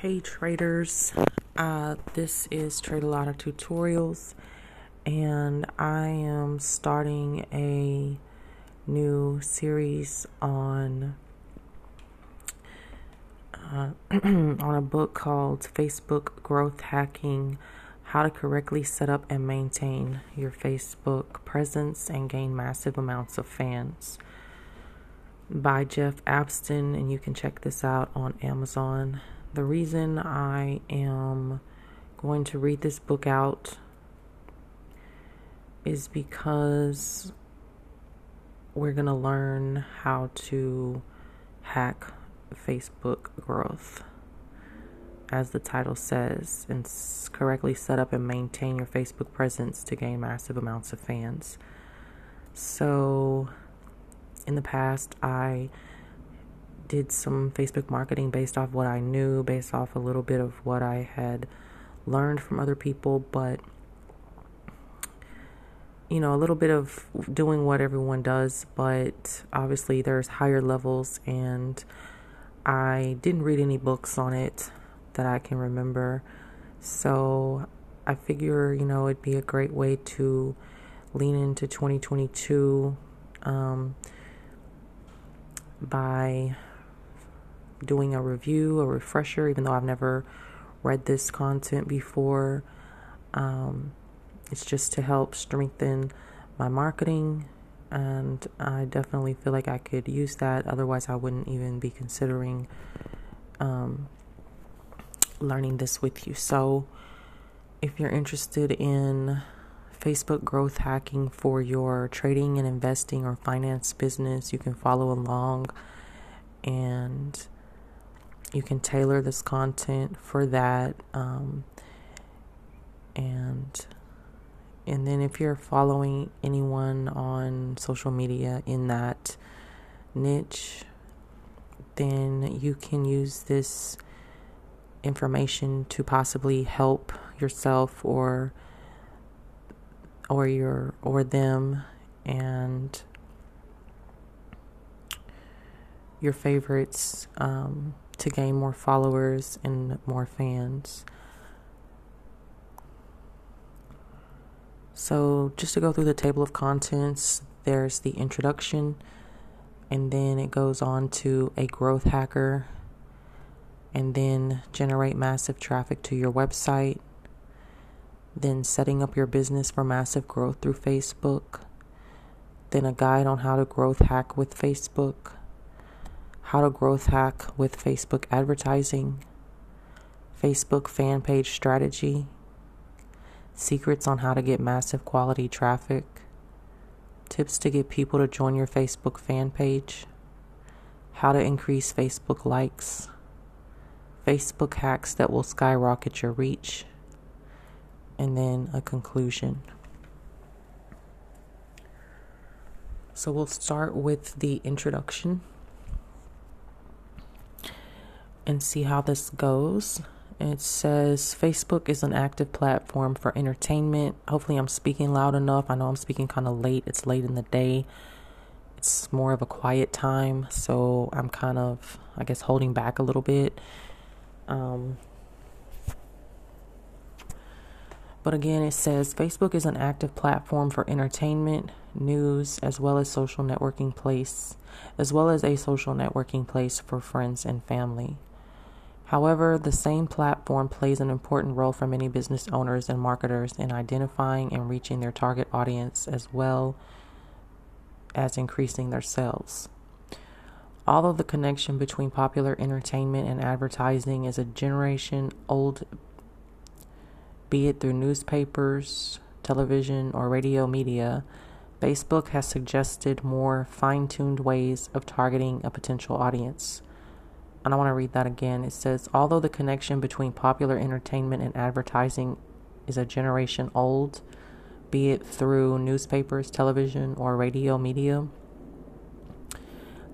Hey traders, uh, this is Trade a Lot of Tutorials, and I am starting a new series on uh, on a book called Facebook Growth Hacking: How to Correctly Set Up and Maintain Your Facebook Presence and Gain Massive Amounts of Fans by Jeff Abston, and you can check this out on Amazon the reason I am going to read this book out is because we're going to learn how to hack Facebook growth. As the title says, and correctly set up and maintain your Facebook presence to gain massive amounts of fans. So, in the past, I did some Facebook marketing based off what I knew, based off a little bit of what I had learned from other people, but you know, a little bit of doing what everyone does, but obviously there's higher levels and I didn't read any books on it that I can remember. So I figure, you know, it'd be a great way to lean into 2022 um, by doing a review, a refresher, even though I've never read this content before. Um, it's just to help strengthen my marketing, and I definitely feel like I could use that. Otherwise, I wouldn't even be considering um, learning this with you. So, if you're interested in Facebook growth hacking for your trading and investing or finance business, you can follow along and you can tailor this content for that um, and and then if you're following anyone on social media in that niche then you can use this information to possibly help yourself or or your or them and your favorites um, to gain more followers and more fans. So, just to go through the table of contents, there's the introduction, and then it goes on to a growth hacker, and then generate massive traffic to your website, then setting up your business for massive growth through Facebook, then a guide on how to growth hack with Facebook how to growth hack with Facebook advertising, Facebook fan page strategy, secrets on how to get massive quality traffic, tips to get people to join your Facebook fan page, how to increase Facebook likes, Facebook hacks that will skyrocket your reach, and then a conclusion. So we'll start with the introduction and see how this goes. It says Facebook is an active platform for entertainment. Hopefully, I'm speaking loud enough. I know I'm speaking kind of late. It's late in the day. It's more of a quiet time, so I'm kind of, I guess, holding back a little bit. Um, but again, it says Facebook is an active platform for entertainment, news, as well as social networking place, as well as a social networking place for friends and family. However, the same platform plays an important role for many business owners and marketers in identifying and reaching their target audience as well as increasing their sales. Although the connection between popular entertainment and advertising is a generation old, be it through newspapers, television, or radio media, Facebook has suggested more fine tuned ways of targeting a potential audience and I want to read that again. It says, although the connection between popular entertainment and advertising is a generation old, be it through newspapers, television, or radio media,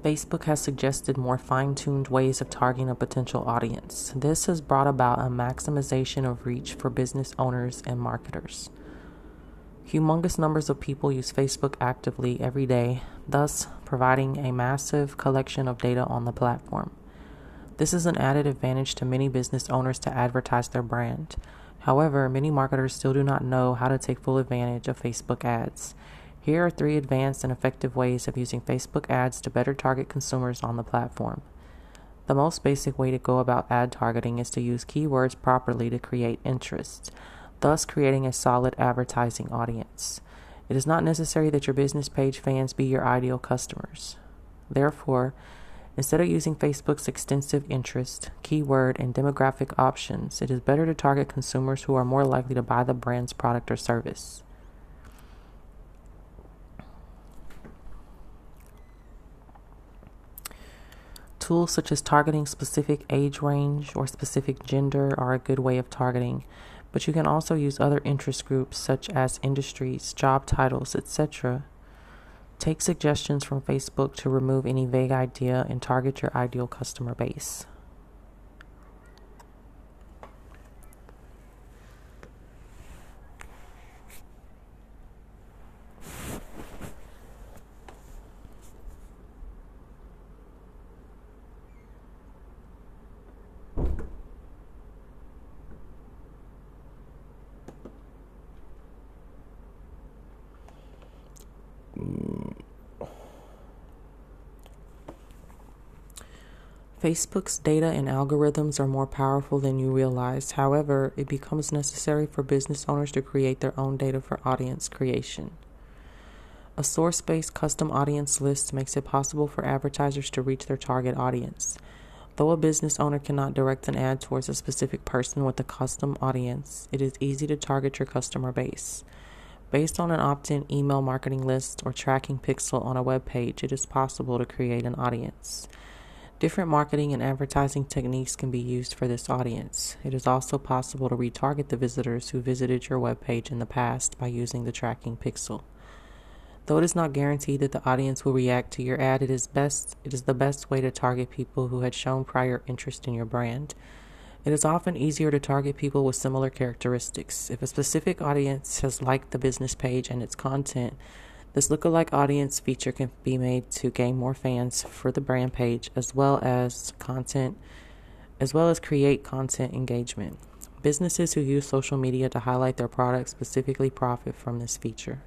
Facebook has suggested more fine tuned ways of targeting a potential audience. This has brought about a maximization of reach for business owners and marketers. Humongous numbers of people use Facebook actively every day, thus providing a massive collection of data on the platform. This is an added advantage to many business owners to advertise their brand. However, many marketers still do not know how to take full advantage of Facebook ads. Here are three advanced and effective ways of using Facebook ads to better target consumers on the platform. The most basic way to go about ad targeting is to use keywords properly to create interest, thus creating a solid advertising audience. It is not necessary that your business page fans be your ideal customers. Therefore, instead of using Facebook's extensive interest, keyword, and demographic options, it is better to target consumers who are more likely to buy the brand's product or service. Tools such as targeting specific age range or specific gender are a good way of targeting, but you can also use other interest groups such as industries, job titles, etc. Take suggestions from Facebook to remove any vague idea and target your ideal customer base. Facebook's data and algorithms are more powerful than you realize. However, it becomes necessary for business owners to create their own data for audience creation. A source based custom audience list makes it possible for advertisers to reach their target audience. Though a business owner cannot direct an ad towards a specific person with a custom audience, it is easy to target your customer base. Based on an opt in email marketing list or tracking pixel on a web page, it is possible to create an audience. Different marketing and advertising techniques can be used for this audience. It is also possible to retarget the visitors who visited your webpage in the past by using the tracking pixel. Though it is not guaranteed that the audience will react to your ad, it is best it is the best way to target people who had shown prior interest in your brand. It is often easier to target people with similar characteristics. If a specific audience has liked the business page and its content, this lookalike audience feature can be made to gain more fans for the brand page as well as content as well as create content engagement. Businesses who use social media to highlight their products specifically profit from this feature.